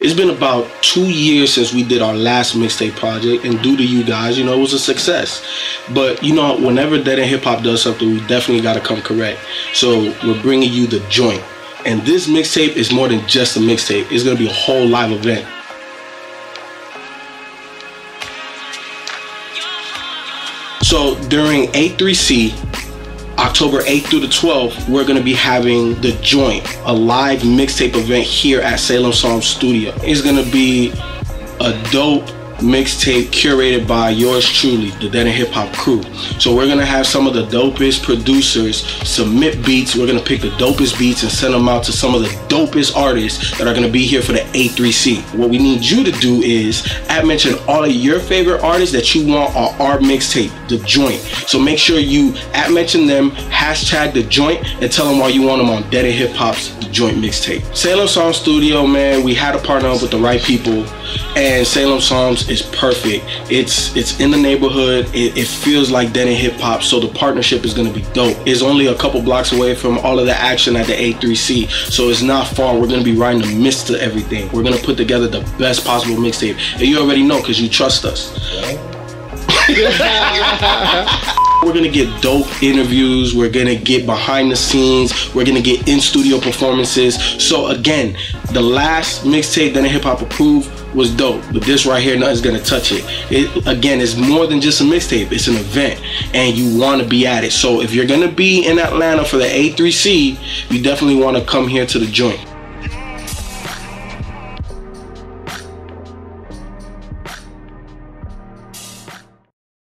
It's been about two years since we did our last mixtape project, and due to you guys, you know, it was a success. But you know, whenever Dead End Hip Hop does something, we definitely got to come correct. So we're bringing you the joint, and this mixtape is more than just a mixtape. It's gonna be a whole live event. So during A3C, October 8th through the 12th, we're going to be having The Joint, a live mixtape event here at Salem Psalm Studio. It's going to be a dope mixtape curated by yours truly, the Dead End Hip Hop crew. So we're gonna have some of the dopest producers submit beats. We're gonna pick the dopest beats and send them out to some of the dopest artists that are gonna be here for the A3C. What we need you to do is at mention all of your favorite artists that you want on our mixtape, the joint. So make sure you at mention them, hashtag the joint, and tell them why you want them on Dead End Hip Hop's the joint mixtape. Salem Psalm Studio, man, we had to partner up with the right people, and Salem Psalms is perfect. It's it's in the neighborhood. It, it feels like Dead End Hip Hop, so the partnership is gonna be dope. It's only a couple blocks away from all of the action at the A3C, so it's not far. We're gonna be right in the midst of everything. We're gonna put together the best possible mixtape, and you already know because you trust us. We're gonna get dope interviews. We're gonna get behind the scenes. We're gonna get in studio performances. So again, the last mixtape that a Hip Hop approved was dope, but this right here, nothing's gonna touch it. It again, it's more than just a mixtape. It's an event, and you want to be at it. So if you're gonna be in Atlanta for the A3C, you definitely want to come here to the joint.